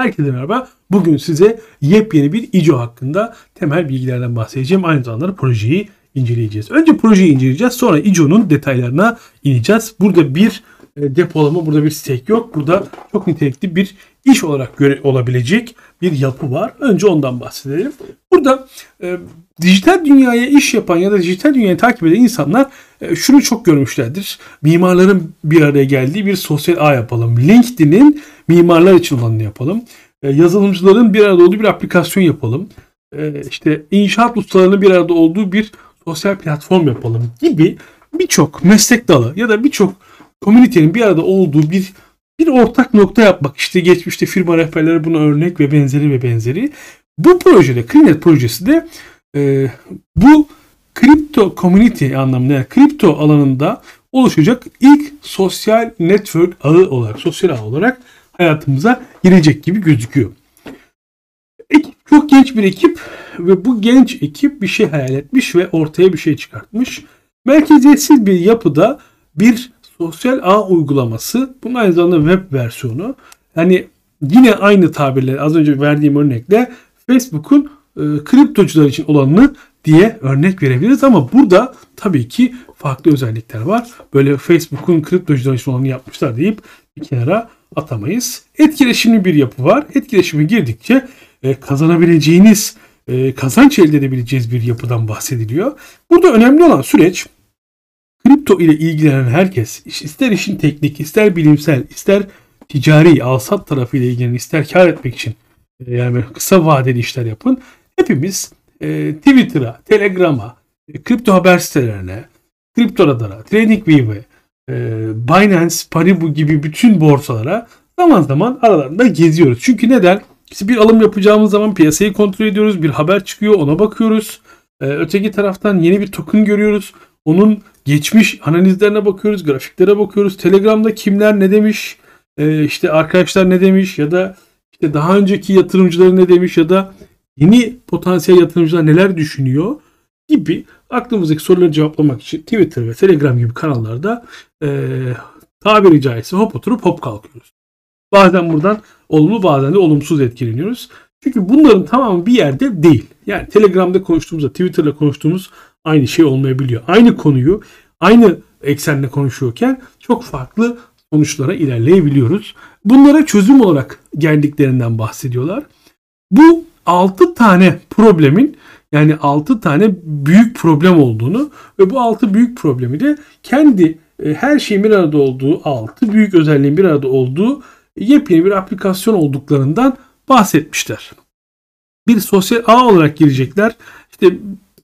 Herkese merhaba. Bugün size yepyeni bir ICO hakkında temel bilgilerden bahsedeceğim. Aynı zamanda projeyi inceleyeceğiz. Önce projeyi inceleyeceğiz. Sonra ICO'nun detaylarına ineceğiz. Burada bir e, depolama, burada bir stake yok. Burada çok nitelikli bir iş olarak göre olabilecek bir yapı var. Önce ondan bahsedelim. Burada e, dijital dünyaya iş yapan ya da dijital dünyayı takip eden insanlar e, şunu çok görmüşlerdir. Mimarların bir araya geldiği bir sosyal ağ yapalım. LinkedIn'in mimarlar için olanını yapalım. E, yazılımcıların bir arada olduğu bir aplikasyon yapalım. E, işte inşaat ustalarının bir arada olduğu bir sosyal platform yapalım gibi birçok meslek dalı ya da birçok komünitenin bir arada olduğu bir bir ortak nokta yapmak. İşte geçmişte firma rehberleri buna örnek ve benzeri ve benzeri. Bu projede, Krinet projesi de e, bu kripto community anlamında yani kripto alanında oluşacak ilk sosyal network ağı olarak, sosyal ağ olarak hayatımıza girecek gibi gözüküyor. Ekip çok genç bir ekip ve bu genç ekip bir şey hayal etmiş ve ortaya bir şey çıkartmış. Merkeziyetsiz bir yapıda bir sosyal ağ uygulaması. Bunun aynı zamanda web versiyonu. Yani yine aynı tabirle az önce verdiğim örnekle Facebook'un e, kriptocular için olanını diye örnek verebiliriz ama burada tabii ki farklı özellikler var. Böyle Facebook'un kriptocular için olanını yapmışlar deyip bir kenara atamayız. Etkileşimli bir yapı var. Etkileşime girdikçe e, kazanabileceğiniz, e, kazanç elde edebileceğiniz bir yapıdan bahsediliyor. Burada önemli olan süreç kripto ile ilgilenen herkes ister işin teknik, ister bilimsel, ister ticari, alsat tarafı ile ilgilenen, ister kar etmek için e, yani kısa vadeli işler yapın. Hepimiz e, Twitter'a, Telegram'a, e, kripto haber sitelerine, kripto radara, TradingView'e, e, Binance, Paribu gibi bütün borsalara zaman zaman aralarında geziyoruz. Çünkü neden? İşte bir alım yapacağımız zaman piyasayı kontrol ediyoruz. Bir haber çıkıyor ona bakıyoruz. E, öteki taraftan yeni bir token görüyoruz. Onun geçmiş analizlerine bakıyoruz, grafiklere bakıyoruz. Telegram'da kimler ne demiş, e, işte arkadaşlar ne demiş ya da işte daha önceki yatırımcılar ne demiş ya da yeni potansiyel yatırımcılar neler düşünüyor gibi aklımızdaki soruları cevaplamak için Twitter ve Telegram gibi kanallarda e, tabiri caizse hop oturup hop kalkıyoruz. Bazen buradan olumlu bazen de olumsuz etkileniyoruz. Çünkü bunların tamamı bir yerde değil. Yani Telegram'da konuştuğumuzda Twitter'da konuştuğumuz aynı şey olmayabiliyor. Aynı konuyu aynı eksenle konuşuyorken çok farklı sonuçlara ilerleyebiliyoruz. Bunlara çözüm olarak geldiklerinden bahsediyorlar. Bu 6 tane problemin yani 6 tane büyük problem olduğunu ve bu 6 büyük problemi de kendi e, her şeyin bir arada olduğu, 6 büyük özelliğin bir arada olduğu yepyeni bir aplikasyon olduklarından bahsetmişler. Bir sosyal ağ olarak girecekler. İşte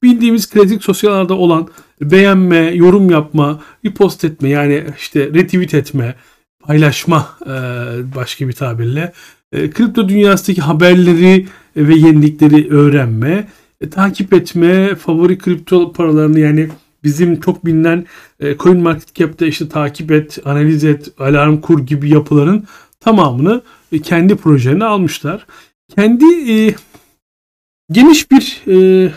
bildiğimiz klasik sosyal ağda olan beğenme, yorum yapma, repost etme yani işte retweet etme, paylaşma e, başka bir tabirle e, kripto dünyasındaki haberleri ve yenilikleri öğrenme, e, takip etme, favori kripto paralarını yani bizim çok bilinen CoinMarketCap'te işte takip et, analiz et, alarm kur gibi yapıların tamamını kendi projelerine almışlar. Kendi e, geniş bir e,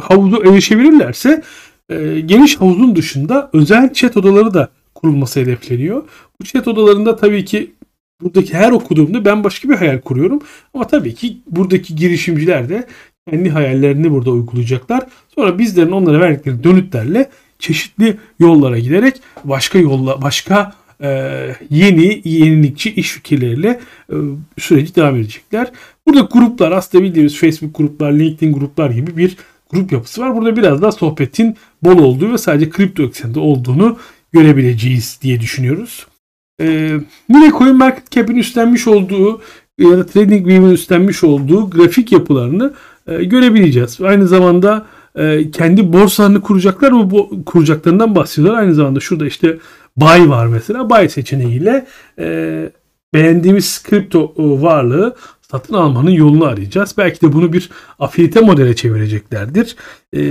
havuzu erişebilirlerse e, geniş havuzun dışında özel chat odaları da kurulması hedefleniyor. Bu chat odalarında tabii ki buradaki her okuduğumda ben başka bir hayal kuruyorum. Ama tabii ki buradaki girişimciler de kendi hayallerini burada uygulayacaklar. Sonra bizlerin onlara verdikleri dönütlerle çeşitli yollara giderek başka yolla başka e, yeni yenilikçi iş fikirleriyle e, süreci devam edecekler. Burada gruplar aslında bildiğimiz Facebook gruplar, LinkedIn gruplar gibi bir grup yapısı var. Burada biraz daha sohbetin bol olduğu ve sadece kripto ekseninde olduğunu görebileceğiz diye düşünüyoruz. Ee, yine CoinMarketCap'in üstlenmiş olduğu ya da TradingView'in üstlenmiş olduğu grafik yapılarını e, görebileceğiz. Aynı zamanda e, kendi borsalarını kuracaklar ve bu kuracaklarından bahsediyorlar. Aynı zamanda şurada işte buy var mesela. Buy seçeneğiyle e, beğendiğimiz kripto e, varlığı satın almanın yolunu arayacağız. Belki de bunu bir afilite modele çevireceklerdir. Ee,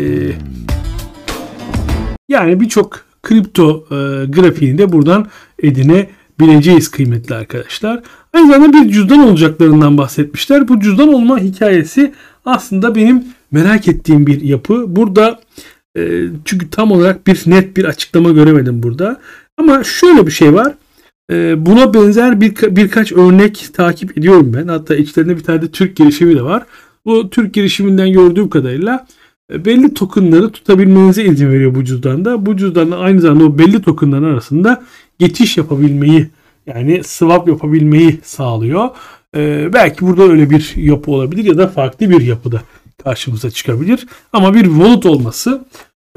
yani birçok kripto e, grafiğini de buradan edinebileceğiz kıymetli arkadaşlar. Aynı zamanda bir cüzdan olacaklarından bahsetmişler. Bu cüzdan olma hikayesi aslında benim merak ettiğim bir yapı. Burada e, çünkü tam olarak bir net bir açıklama göremedim burada. Ama şöyle bir şey var. E, buna benzer bir, birkaç örnek takip ediyorum ben. Hatta içlerinde bir tane de Türk girişimi de var. Bu Türk girişiminden gördüğüm kadarıyla belli tokenları tutabilmenize izin veriyor bu cüzdanda. Bu cüzdanla aynı zamanda o belli tokenların arasında geçiş yapabilmeyi yani swap yapabilmeyi sağlıyor. Ee, belki burada öyle bir yapı olabilir ya da farklı bir yapıda karşımıza çıkabilir. Ama bir wallet olması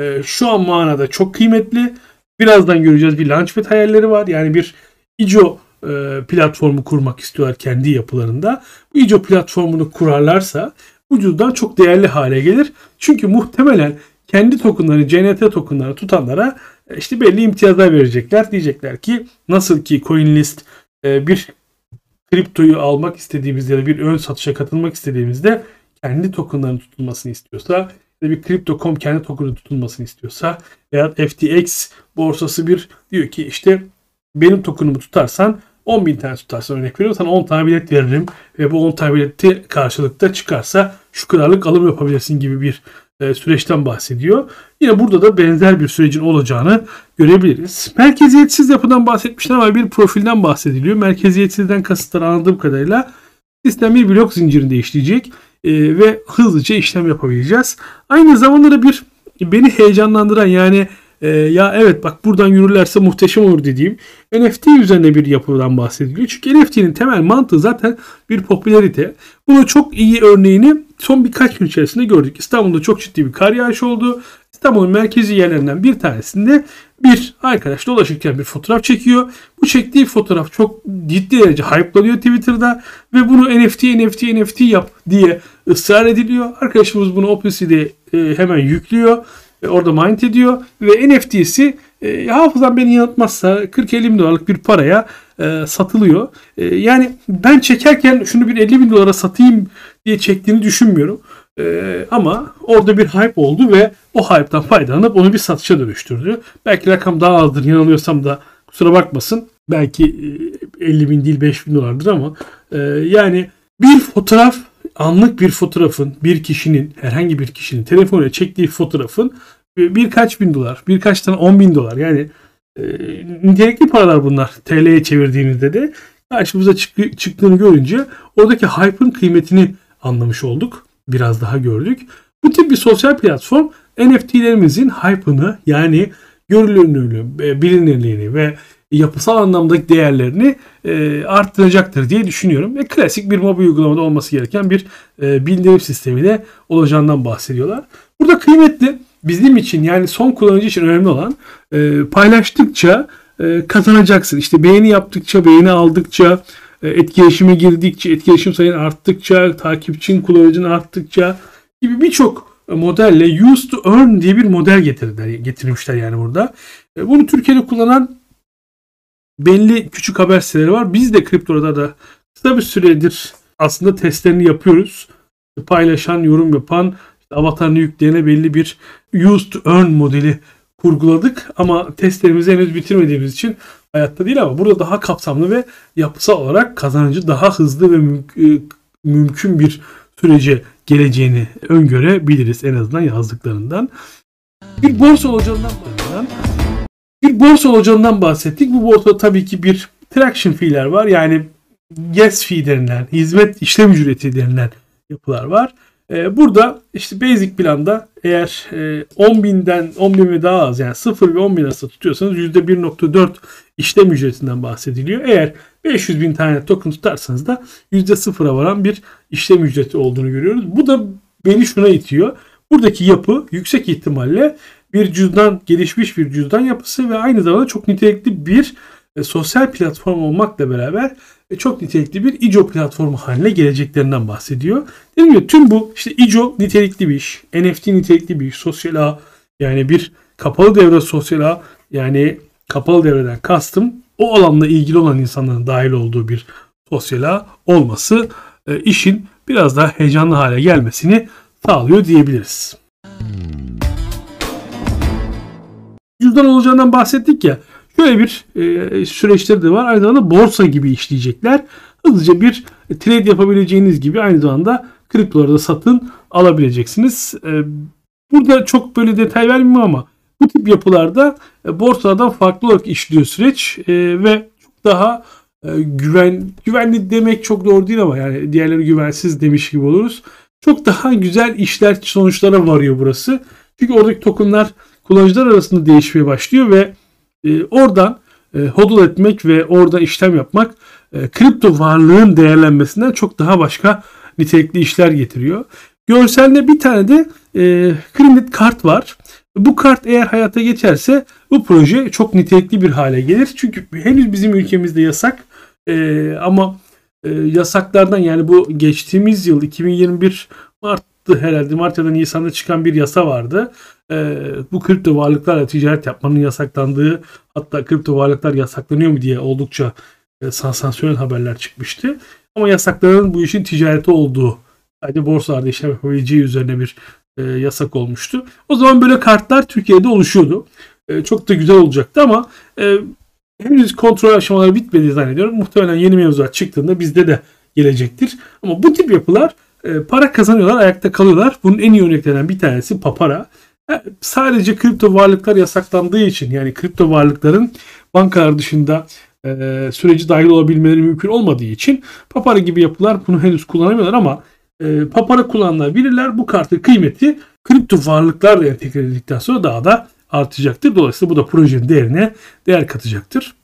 e, şu an manada çok kıymetli. Birazdan göreceğiz bir launchpad hayalleri var. Yani bir ICO e, platformu kurmak istiyorlar kendi yapılarında. Bu ICO platformunu kurarlarsa bu cüzdan çok değerli hale gelir. Çünkü muhtemelen kendi tokenları, CNT tokenları tutanlara e, işte belli imtiyazlar verecekler. Diyecekler ki nasıl ki CoinList e, bir kriptoyu almak istediğimizde ya da bir ön satışa katılmak istediğimizde kendi tokenlarının tutulmasını istiyorsa bir Crypto.com kendi token'ı tutulmasını istiyorsa veya FTX borsası bir diyor ki işte benim token'ımı tutarsan 10 bin tane tutarsan örnek veriyorum sana 10 tane bilet veririm ve bu 10 tane bileti karşılıkta çıkarsa şu kadarlık alım yapabilirsin gibi bir e, süreçten bahsediyor. Yine burada da benzer bir sürecin olacağını görebiliriz. Merkeziyetsiz yapıdan bahsetmişler ama bir profilden bahsediliyor. Merkeziyetsizden kasıtları anladığım kadarıyla sistem bir blok zincirinde işleyecek e, ve hızlıca işlem yapabileceğiz. Aynı zamanda da bir beni heyecanlandıran yani e, ya evet bak buradan yürürlerse muhteşem olur dediğim NFT üzerine bir yapıdan bahsediliyor. Çünkü NFT'nin temel mantığı zaten bir popülerite. Bunu çok iyi örneğini son birkaç gün içerisinde gördük. İstanbul'da çok ciddi bir kar yağışı oldu. İstanbul'un merkezi yerlerinden bir tanesinde bir arkadaş dolaşırken bir fotoğraf çekiyor. Bu çektiği fotoğraf çok ciddi derece hype'lanıyor Twitter'da ve bunu NFT, NFT, NFT yap diye ısrar ediliyor. Arkadaşımız bunu OpenSea'de e, hemen yüklüyor e, orada mint ediyor ve NFT'si e, hafızam beni yanıltmazsa 40-50 bin dolarlık bir paraya e, satılıyor. E, yani ben çekerken şunu bir 50 bin dolara satayım diye çektiğini düşünmüyorum. E, ama orada bir hype oldu ve o hype'tan faydalanıp onu bir satışa dönüştürdü. Belki rakam daha azdır yanılıyorsam da kusura bakmasın. Belki 50 e, bin değil 5 bin dolardır ama e, yani bir fotoğraf anlık bir fotoğrafın bir kişinin herhangi bir kişinin telefonuyla çektiği fotoğrafın birkaç bin dolar, birkaç tane on bin dolar yani e, nitelikli paralar bunlar TL'ye çevirdiğimizde de karşımıza çık- çıktığını görünce oradaki hype'ın kıymetini anlamış olduk. Biraz daha gördük. Bu tip bir sosyal platform NFT'lerimizin hype'ını yani görünürlüğünü, e, bilinirliğini ve yapısal anlamdaki değerlerini e, arttıracaktır diye düşünüyorum. Ve klasik bir mobil uygulamada olması gereken bir e, bildirim sistemi de olacağından bahsediyorlar. Burada kıymetli bizim için yani son kullanıcı için önemli olan e, paylaştıkça e, kazanacaksın. İşte beğeni yaptıkça, beğeni aldıkça, e, etkileşime girdikçe, etkileşim sayın arttıkça, takipçin, kullanıcın arttıkça gibi birçok modelle use to earn diye bir model getirdiler, getirmişler yani burada. E, bunu Türkiye'de kullanan belli küçük haber siteleri var. Biz de kriptoda da kısa bir süredir aslında testlerini yapıyoruz. Paylaşan, yorum yapan, avatarını yükleyene belli bir use to earn modeli kurguladık. Ama testlerimizi henüz bitirmediğimiz için hayatta değil ama burada daha kapsamlı ve yapısal olarak kazancı daha hızlı ve e, mümkün bir sürece geleceğini öngörebiliriz en azından yazdıklarından. Bir borsa olacağından bahsediyorum bir borsa olacağından bahsettik. Bu borsada tabii ki bir traction fee'ler var. Yani yes fee denilen, hizmet işlem ücreti denilen yapılar var. Ee, burada işte basic planda eğer e, 10 binden 10 bin ve daha az yani 0 ve 10 bin arasında tutuyorsanız %1.4 işlem ücretinden bahsediliyor. Eğer 500 bin tane token tutarsanız da %0'a varan bir işlem ücreti olduğunu görüyoruz. Bu da beni şuna itiyor. Buradaki yapı yüksek ihtimalle bir cüzdan, gelişmiş bir cüzdan yapısı ve aynı zamanda çok nitelikli bir e, sosyal platform olmakla beraber e, çok nitelikli bir ICO platformu haline geleceklerinden bahsediyor. Dedim ya tüm bu işte ICO nitelikli bir iş, NFT nitelikli bir iş, sosyal ağ yani bir kapalı devre sosyal ağ yani kapalı devreden kastım o alanla ilgili olan insanların dahil olduğu bir sosyal ağ olması e, işin biraz daha heyecanlı hale gelmesini sağlıyor diyebiliriz. Cüzdan olacağından bahsettik ya. Şöyle bir e, süreçleri de var. Aynı zamanda borsa gibi işleyecekler. Hızlıca bir trade yapabileceğiniz gibi aynı zamanda kriptoları da satın alabileceksiniz. E, burada çok böyle detay vermiyorum ama bu tip yapılarda e, borsalardan farklı olarak işliyor süreç e, ve çok daha e, güven güvenli demek çok doğru değil ama yani diğerleri güvensiz demiş gibi oluruz. Çok daha güzel işler sonuçlara varıyor burası. Çünkü oradaki tokenlar kullanıcılar arasında değişmeye başlıyor ve e, oradan e, hodl etmek ve oradan işlem yapmak e, kripto varlığın değerlenmesinden çok daha başka nitelikli işler getiriyor. Görselde bir tane de e, Krimnet kart var. Bu kart eğer hayata geçerse bu proje çok nitelikli bir hale gelir. Çünkü henüz bizim ülkemizde yasak e, ama e, yasaklardan yani bu geçtiğimiz yıl 2021 Mart'tı herhalde Mart ya da Nisan'da çıkan bir yasa vardı. E, bu kripto varlıklarla ticaret yapmanın yasaklandığı hatta kripto varlıklar yasaklanıyor mu diye oldukça e, sansasyonel haberler çıkmıştı. Ama yasaklanan bu işin ticareti olduğu sadece borsalarda işlem yapabileceği üzerine bir e, yasak olmuştu. O zaman böyle kartlar Türkiye'de oluşuyordu. E, çok da güzel olacaktı ama e, henüz kontrol aşamaları bitmedi zannediyorum. Muhtemelen yeni mevzuat çıktığında bizde de gelecektir. Ama bu tip yapılar e, para kazanıyorlar, ayakta kalıyorlar. Bunun en iyi örneklerinden bir tanesi Papara. E, sadece kripto varlıklar yasaklandığı için yani kripto varlıkların bankalar dışında e, süreci dahil olabilmeleri mümkün olmadığı için Papara gibi yapılar bunu henüz kullanamıyorlar ama e, Papara kullananlar bilirler bu kartın kıymeti kripto varlıklarla entegre edildikten sonra daha da artacaktır. Dolayısıyla bu da projenin değerine değer katacaktır.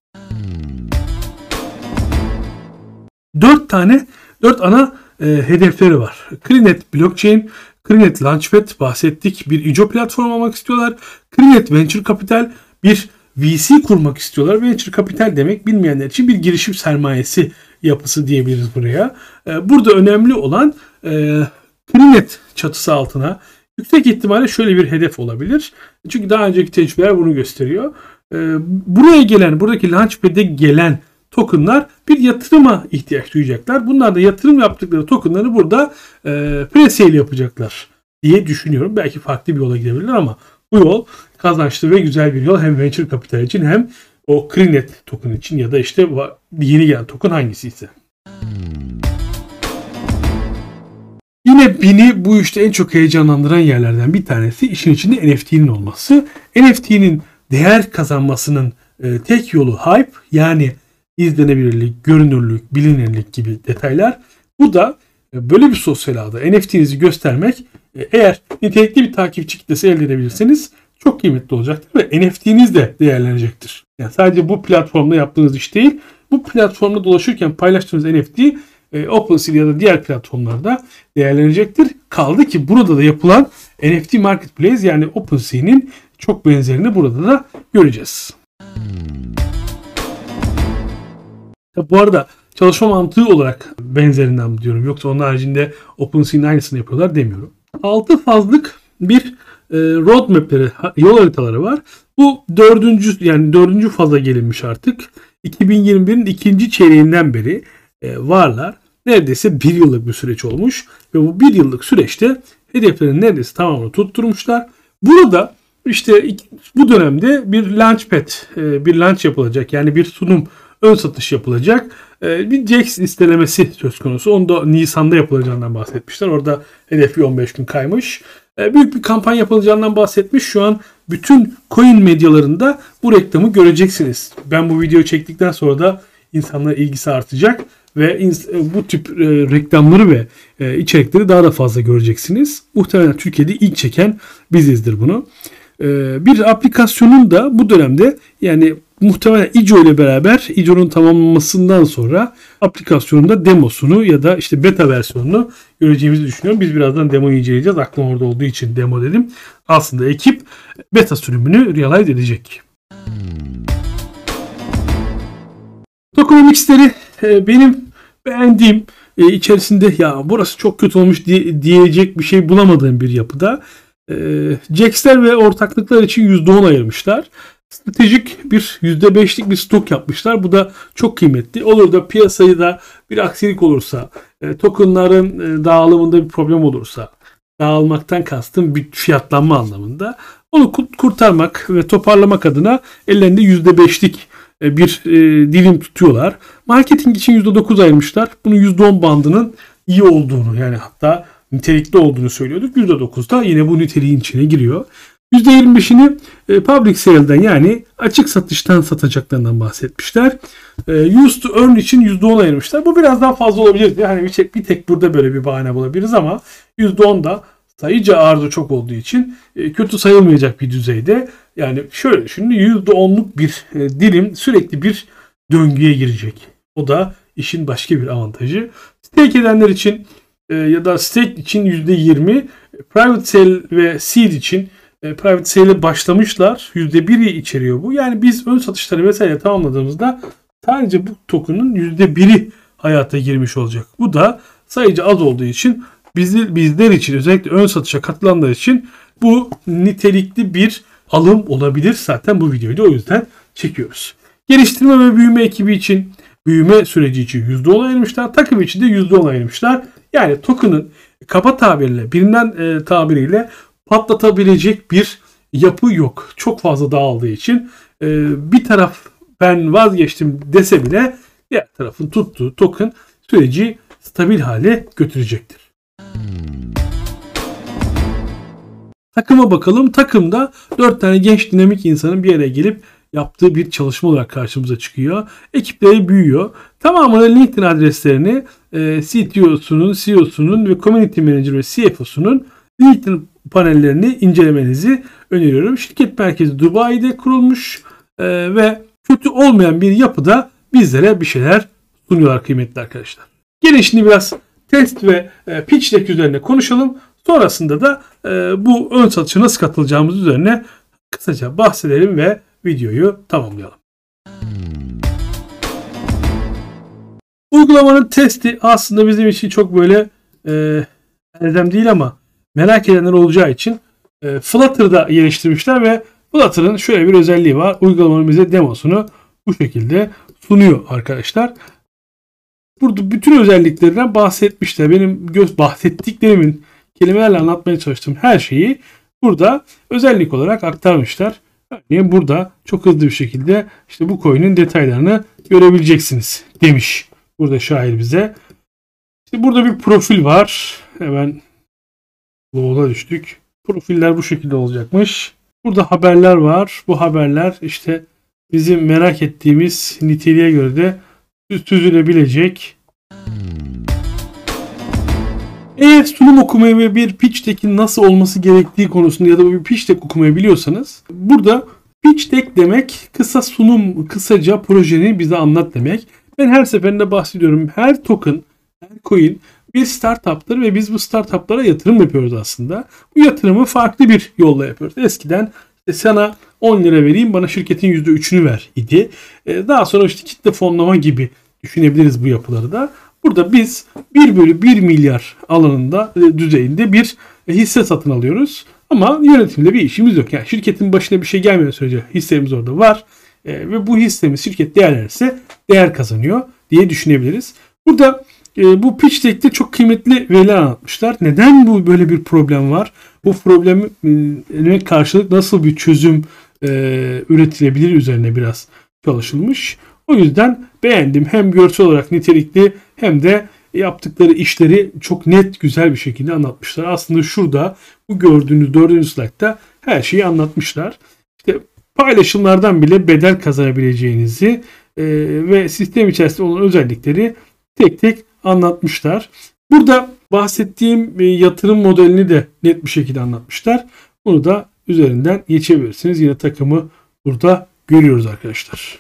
Dört tane, dört ana e, hedefleri var. Krinet Blockchain, Krinet Launchpad bahsettik. Bir ICO platform olmak istiyorlar. Krinet Venture Capital bir VC kurmak istiyorlar. Venture Capital demek bilmeyenler için bir girişim sermayesi yapısı diyebiliriz buraya. E, burada önemli olan e, Krinet çatısı altına yüksek ihtimalle şöyle bir hedef olabilir. Çünkü daha önceki tecrübeler bunu gösteriyor. E, buraya gelen, buradaki Launchpad'e gelen tokenlar bir yatırıma ihtiyaç duyacaklar. Bunlar da yatırım yaptıkları tokenları burada e, pre-sale yapacaklar diye düşünüyorum. Belki farklı bir yola gidebilirler ama bu yol kazançlı ve güzel bir yol hem venture capital için hem o Krinet token için ya da işte yeni gelen token hangisi ise. Yine beni bu işte en çok heyecanlandıran yerlerden bir tanesi işin içinde NFT'nin olması. NFT'nin değer kazanmasının e, tek yolu hype yani izlenebilirlik, görünürlük, bilinirlik gibi detaylar. Bu da e, böyle bir sosyal ağda NFT'nizi göstermek e, eğer nitelikli bir takipçi kitlesi elde edebilirseniz çok kıymetli olacaktır ve NFT'niz de değerlenecektir. Yani sadece bu platformda yaptığınız iş değil, bu platformda dolaşırken paylaştığınız NFT e, OpenSea ya da diğer platformlarda değerlenecektir. Kaldı ki burada da yapılan NFT Marketplace yani OpenSea'nin çok benzerini burada da göreceğiz. Tabi bu arada çalışma mantığı olarak benzerinden diyorum. Yoksa onun haricinde OpenSea'nin aynısını yapıyorlar demiyorum. 6 fazlık bir e, roadmap'leri, yol haritaları var. Bu dördüncü yani dördüncü faza gelinmiş artık. 2021'in ikinci çeyreğinden beri e, varlar. Neredeyse bir yıllık bir süreç olmuş ve bu bir yıllık süreçte hedeflerin neredeyse tamamını tutturmuşlar. Burada işte bu dönemde bir launchpad, e, bir launch yapılacak. Yani bir sunum ön satış yapılacak. Ee, bir JAX listelemesi söz konusu. Onu da Nisan'da yapılacağından bahsetmişler. Orada hedefi 15 gün kaymış. Ee, büyük bir kampanya yapılacağından bahsetmiş. Şu an bütün coin medyalarında bu reklamı göreceksiniz. Ben bu videoyu çektikten sonra da insanların ilgisi artacak ve e, bu tip e, reklamları ve e, içerikleri daha da fazla göreceksiniz. Muhtemelen Türkiye'de ilk çeken bizizdir bunu. Bir aplikasyonun da bu dönemde yani muhtemelen ICO ile beraber ICO'nun tamamlanmasından sonra aplikasyonunda demosunu ya da işte beta versiyonunu göreceğimizi düşünüyorum. Biz birazdan demoyu inceleyeceğiz. Aklım orada olduğu için demo dedim. Aslında ekip beta sürümünü realize edecek. Tokenomics'leri e, benim beğendiğim e, içerisinde ya burası çok kötü olmuş diye, diyecek bir şey bulamadığım bir yapıda. E, Jax'ler ve ortaklıklar için %10 ayırmışlar stratejik bir %5'lik bir stok yapmışlar. Bu da çok kıymetli. Olur da piyasayı da bir aksilik olursa, e, tokenların e, dağılımında bir problem olursa, dağılmaktan kastım bir fiyatlanma anlamında onu kurtarmak ve toparlamak adına ellerinde %5'lik e, bir dilim tutuyorlar. Marketing için %9 ayırmışlar. Bunun %10 bandının iyi olduğunu yani hatta nitelikli olduğunu söylüyorduk. %9 da yine bu niteliğin içine giriyor. %25'ini e, public sale'den yani açık satıştan satacaklarından bahsetmişler. E, used to earn için %10 ayırmışlar. Bu biraz daha fazla olabilir. Yani bir tek, bir tek burada böyle bir bahane bulabiliriz ama %10 da sayıca arzu çok olduğu için e, kötü sayılmayacak bir düzeyde. Yani şöyle düşünün %10'luk bir dilim sürekli bir döngüye girecek. O da işin başka bir avantajı. Stake edenler için ya da stake için %20, private sale ve seed için e, private sale'e başlamışlar. %1'i içeriyor bu. Yani biz ön satışları vesaire tamamladığımızda sadece bu token'ın %1'i hayata girmiş olacak. Bu da sayıca az olduğu için bizler, bizler için özellikle ön satışa katılanlar için bu nitelikli bir alım olabilir. Zaten bu videoyu da o yüzden çekiyoruz. Geliştirme ve büyüme ekibi için büyüme süreci için %10 ayırmışlar. Takım için de %10 ayırmışlar. Yani token'ın kaba tabirle, bilinen e, tabiriyle patlatabilecek bir yapı yok. Çok fazla dağıldığı için e, bir taraf ben vazgeçtim dese bile diğer tarafın tuttuğu token süreci stabil hale götürecektir. Takıma bakalım. Takımda 4 tane genç dinamik insanın bir araya gelip yaptığı bir çalışma olarak karşımıza çıkıyor. Ekipleri büyüyor. Tamamını LinkedIn adreslerini e, CTO'sunun, CEO'sunun ve Community Manager ve CFO'sunun LinkedIn panellerini incelemenizi öneriyorum. Şirket merkezi Dubai'de kurulmuş e, ve kötü olmayan bir yapıda bizlere bir şeyler sunuyorlar kıymetli arkadaşlar. Gelin şimdi biraz test ve e, pitch deck üzerine konuşalım. Sonrasında da e, bu ön satışa nasıl katılacağımız üzerine kısaca bahsedelim ve videoyu tamamlayalım. Uygulamanın testi aslında bizim için çok böyle e, erdem değil ama merak edenler olacağı için e, Flutter'da geliştirmişler ve Flutter'ın şöyle bir özelliği var. Uygulamanın bize demosunu bu şekilde sunuyor arkadaşlar. Burada bütün özelliklerinden bahsetmişler. Benim göz bahsettiklerimin kelimelerle anlatmaya çalıştığım her şeyi burada özellik olarak aktarmışlar. Örneğin burada çok hızlı bir şekilde işte bu coin'in detaylarını görebileceksiniz demiş. Burada şair bize. İşte burada bir profil var. Hemen Low'da düştük. Profiller bu şekilde olacakmış. Burada haberler var. Bu haberler işte bizim merak ettiğimiz niteliğe göre de süzülebilecek. Eğer sunum okumayı ve bir pitch deck'in nasıl olması gerektiği konusunda ya da bir pitch deck okumayı biliyorsanız burada pitch deck demek kısa sunum, kısaca projeni bize anlat demek. Ben her seferinde bahsediyorum. Her token, her coin bir startup'tır ve biz bu startup'lara yatırım yapıyoruz aslında. Bu yatırımı farklı bir yolla yapıyoruz. Eskiden işte sana 10 lira vereyim bana şirketin %3'ünü ver idi. Ee, daha sonra işte kitle fonlama gibi düşünebiliriz bu yapıları da. Burada biz 1 bölü 1 milyar alanında e, düzeyinde bir hisse satın alıyoruz. Ama yönetimde bir işimiz yok. Yani şirketin başına bir şey gelmiyor sürece hissemiz orada var. E, ve bu hissemiz şirket değerlenirse değer kazanıyor diye düşünebiliriz. Burada e, bu pitch deck'te çok kıymetli veriler anlatmışlar. Neden bu böyle bir problem var? Bu probleme karşılık nasıl bir çözüm e, üretilebilir üzerine biraz çalışılmış. O yüzden beğendim. Hem görsel olarak nitelikli hem de yaptıkları işleri çok net güzel bir şekilde anlatmışlar. Aslında şurada bu gördüğünüz dördüncü slaytta her şeyi anlatmışlar. İşte paylaşımlardan bile bedel kazanabileceğinizi e, ve sistem içerisinde olan özellikleri tek tek anlatmışlar. Burada bahsettiğim yatırım modelini de net bir şekilde anlatmışlar. Bunu da üzerinden geçebilirsiniz. Yine takımı burada görüyoruz arkadaşlar.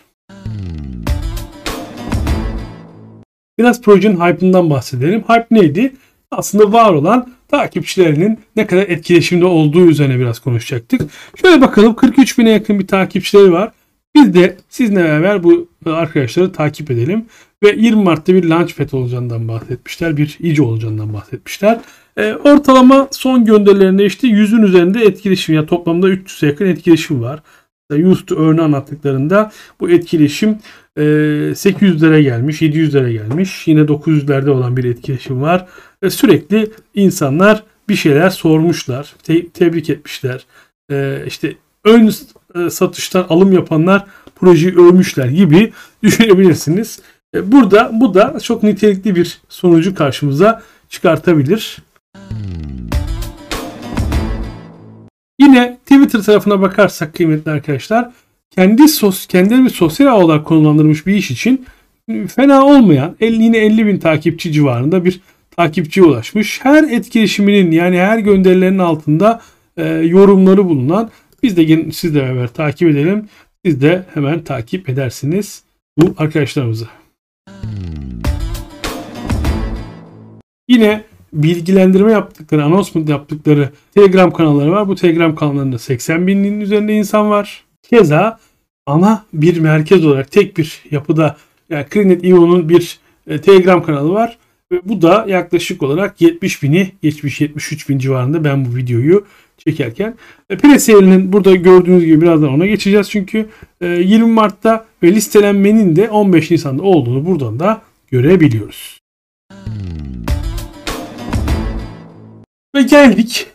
Biraz projenin hype'ından bahsedelim. Hype neydi? Aslında var olan takipçilerinin ne kadar etkileşimde olduğu üzerine biraz konuşacaktık. Şöyle bakalım 43 bine yakın bir takipçileri var. Biz de sizinle beraber bu arkadaşları takip edelim. Ve 20 Mart'ta bir Launchpad olacağından bahsetmişler. Bir iyice olacağından bahsetmişler. E, ortalama son gönderilerinde işte 100'ün üzerinde etkileşim ya yani toplamda 300'e yakın etkileşim var. Used to anlattıklarında bu etkileşim e, 800'lere gelmiş, 700'lere gelmiş. Yine 900'lerde olan bir etkileşim var. E, sürekli insanlar bir şeyler sormuşlar, te- tebrik etmişler. E, işte ön e, satıştan alım yapanlar projeyi övmüşler gibi düşünebilirsiniz. E, burada bu da çok nitelikli bir sonucu karşımıza çıkartabilir. Yine Twitter tarafına bakarsak kıymetli arkadaşlar kendi sos kendi bir sosyal ağ olarak konumlandırmış bir iş için fena olmayan 50, yine 50 bin takipçi civarında bir takipçiye ulaşmış. Her etkileşiminin yani her gönderilerinin altında e, yorumları bulunan biz de sizle beraber takip edelim. Siz de hemen takip edersiniz bu arkadaşlarımızı. Yine bilgilendirme yaptıkları, announcement yaptıkları Telegram kanalları var. Bu Telegram kanallarında 80 binin üzerinde insan var. Keza ana bir merkez olarak tek bir yapıda yani Krinet IO'nun bir e, Telegram kanalı var. Ve bu da yaklaşık olarak 70 bini geçmiş 73 bin civarında ben bu videoyu çekerken. E, Presale'nin burada gördüğünüz gibi birazdan ona geçeceğiz çünkü e, 20 Mart'ta ve listelenmenin de 15 Nisan'da olduğunu buradan da görebiliyoruz. Ve geldik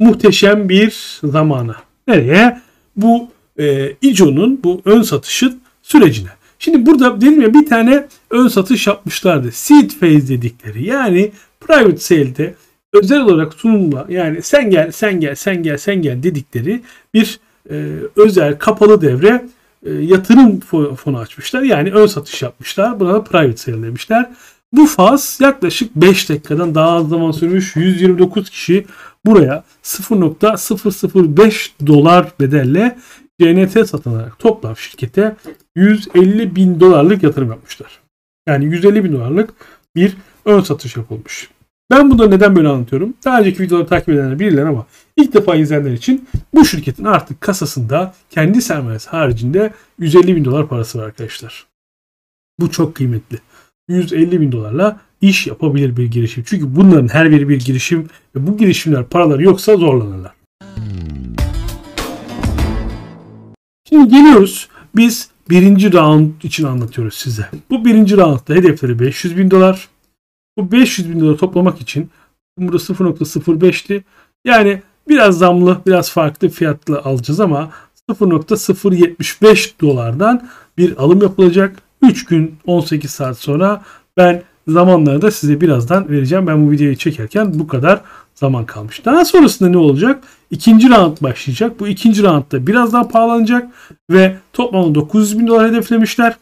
muhteşem bir zamana. Nereye? Bu e, İCO'nun bu ön satışın sürecine. Şimdi burada dedim ya bir tane ön satış yapmışlardı. Seed phase dedikleri yani private sale'de özel olarak sunumla yani sen gel sen gel sen gel sen gel dedikleri bir e, özel kapalı devre e, yatırım fonu açmışlar. Yani ön satış yapmışlar. Buna da private sale demişler. Bu faz yaklaşık 5 dakikadan daha az zaman sürmüş. 129 kişi buraya 0.005 dolar bedelle CNT satın alarak toplam şirkete 150 bin dolarlık yatırım yapmışlar. Yani 150 bin dolarlık bir ön satış yapılmış. Ben bunu neden böyle anlatıyorum? Daha önceki videoları takip edenler bilirler ama ilk defa izleyenler için bu şirketin artık kasasında kendi sermayesi haricinde 150 bin dolar parası var arkadaşlar. Bu çok kıymetli. 150 bin dolarla iş yapabilir bir girişim. Çünkü bunların her biri bir girişim ve bu girişimler paraları yoksa zorlanırlar. Şimdi geliyoruz. Biz birinci round için anlatıyoruz size. Bu birinci roundda hedefleri 500 bin dolar. Bu 500 bin dolar toplamak için burada 0.05'ti. Yani biraz zamlı, biraz farklı fiyatla alacağız ama 0.075 dolardan bir alım yapılacak. 3 gün 18 saat sonra ben zamanları da size birazdan vereceğim. Ben bu videoyu çekerken bu kadar zaman kalmış. Daha sonrasında ne olacak? İkinci round başlayacak. Bu ikinci roundda biraz daha pahalanacak ve toplamda 900 bin dolar hedeflemişler.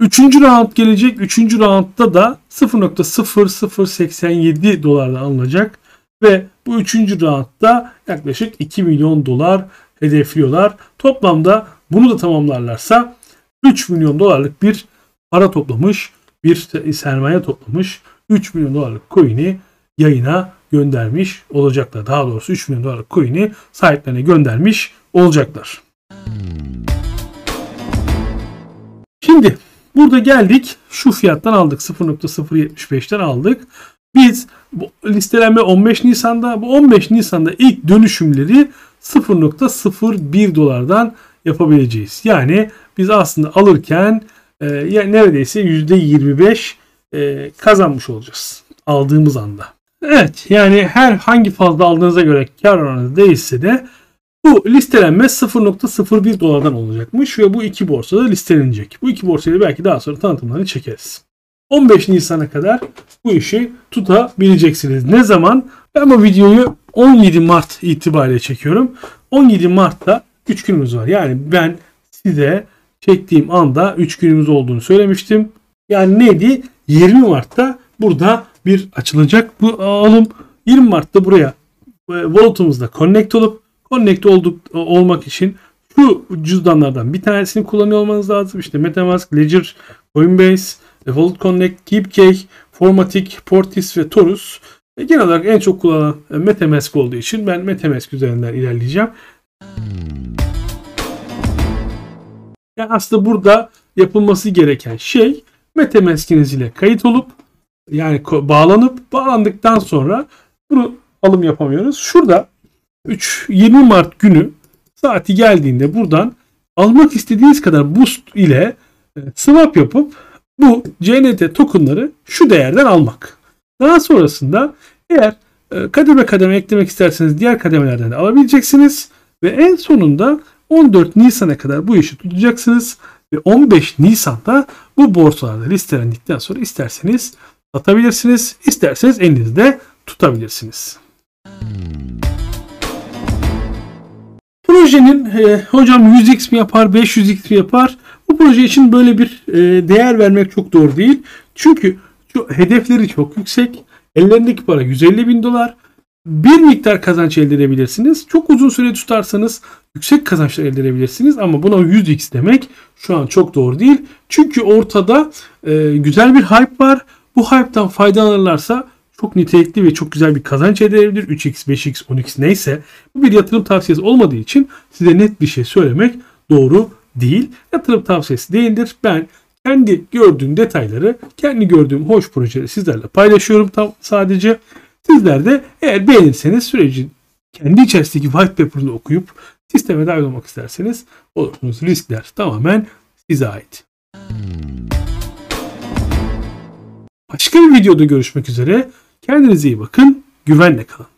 Üçüncü round gelecek. Üçüncü roundda da 0.0087 dolardan alınacak. Ve bu üçüncü roundda yaklaşık 2 milyon dolar hedefliyorlar. Toplamda bunu da tamamlarlarsa 3 milyon dolarlık bir para toplamış, bir sermaye toplamış. 3 milyon dolarlık coin'i yayına göndermiş olacaklar. Daha doğrusu 3 milyon dolarlık coin'i sahiplerine göndermiş olacaklar. Şimdi burada geldik şu fiyattan aldık 0.075'ten aldık. Biz bu listelenme 15 Nisan'da bu 15 Nisan'da ilk dönüşümleri 0.01 dolardan yapabileceğiz. Yani biz aslında alırken e, neredeyse %25 e, kazanmış olacağız aldığımız anda. Evet yani her hangi fazla aldığınıza göre kar oranı değişse de bu listelenme 0.01 dolardan olacakmış ve bu iki borsada listelenecek. Bu iki borsayı belki daha sonra tanıtımlarını çekeriz. 15 Nisan'a kadar bu işi tutabileceksiniz. Ne zaman? Ben bu videoyu 17 Mart itibariyle çekiyorum. 17 Mart'ta 3 günümüz var. Yani ben size çektiğim anda 3 günümüz olduğunu söylemiştim. Yani neydi? 20 Mart'ta burada bir açılacak bu alım. 20 Mart'ta buraya e, wallet'ımızda connect olup connect olduk olmak için şu cüzdanlardan bir tanesini kullanıyor olmanız lazım. İşte MetaMask, Ledger, Coinbase, Wallet Connect, KeepCake, Formatic, Portis ve Torus. E, genel olarak en çok kullanılan e, MetaMask olduğu için ben MetaMask üzerinden ilerleyeceğim. Yani aslında burada yapılması gereken şey MetaMask'iniz ile kayıt olup yani bağlanıp bağlandıktan sonra bunu alım yapamıyoruz. Şurada 3 20 Mart günü saati geldiğinde buradan almak istediğiniz kadar boost ile e, swap yapıp bu CNT tokenları şu değerden almak. Daha sonrasında eğer e, kademe kademe eklemek isterseniz diğer kademelerden de alabileceksiniz. Ve en sonunda 14 Nisan'a kadar bu işi tutacaksınız. Ve 15 Nisan'da bu borsalarda listelendikten sonra isterseniz satabilirsiniz. isterseniz elinizde tutabilirsiniz. projenin e, hocam 100x mi yapar 500x mi yapar? Bu proje için böyle bir e, değer vermek çok doğru değil. Çünkü şu hedefleri çok yüksek. Ellerindeki para 150 bin dolar. Bir miktar kazanç elde edebilirsiniz. Çok uzun süre tutarsanız yüksek kazançlar elde edebilirsiniz. Ama buna 100x demek şu an çok doğru değil. Çünkü ortada e, güzel bir hype var. Bu hype'tan faydalanırlarsa çok nitelikli ve çok güzel bir kazanç elde edebilir. 3x, 5x, 10x neyse. Bu bir yatırım tavsiyesi olmadığı için size net bir şey söylemek doğru değil. Yatırım tavsiyesi değildir. Ben kendi gördüğüm detayları, kendi gördüğüm hoş projeleri sizlerle paylaşıyorum tam sadece. Sizler de eğer beğenirseniz sürecin kendi içerisindeki white paper'ını okuyup sisteme dahil olmak isterseniz olursunuz. Riskler tamamen size ait. Başka bir videoda görüşmek üzere. Kendinize iyi bakın. Güvenle kalın.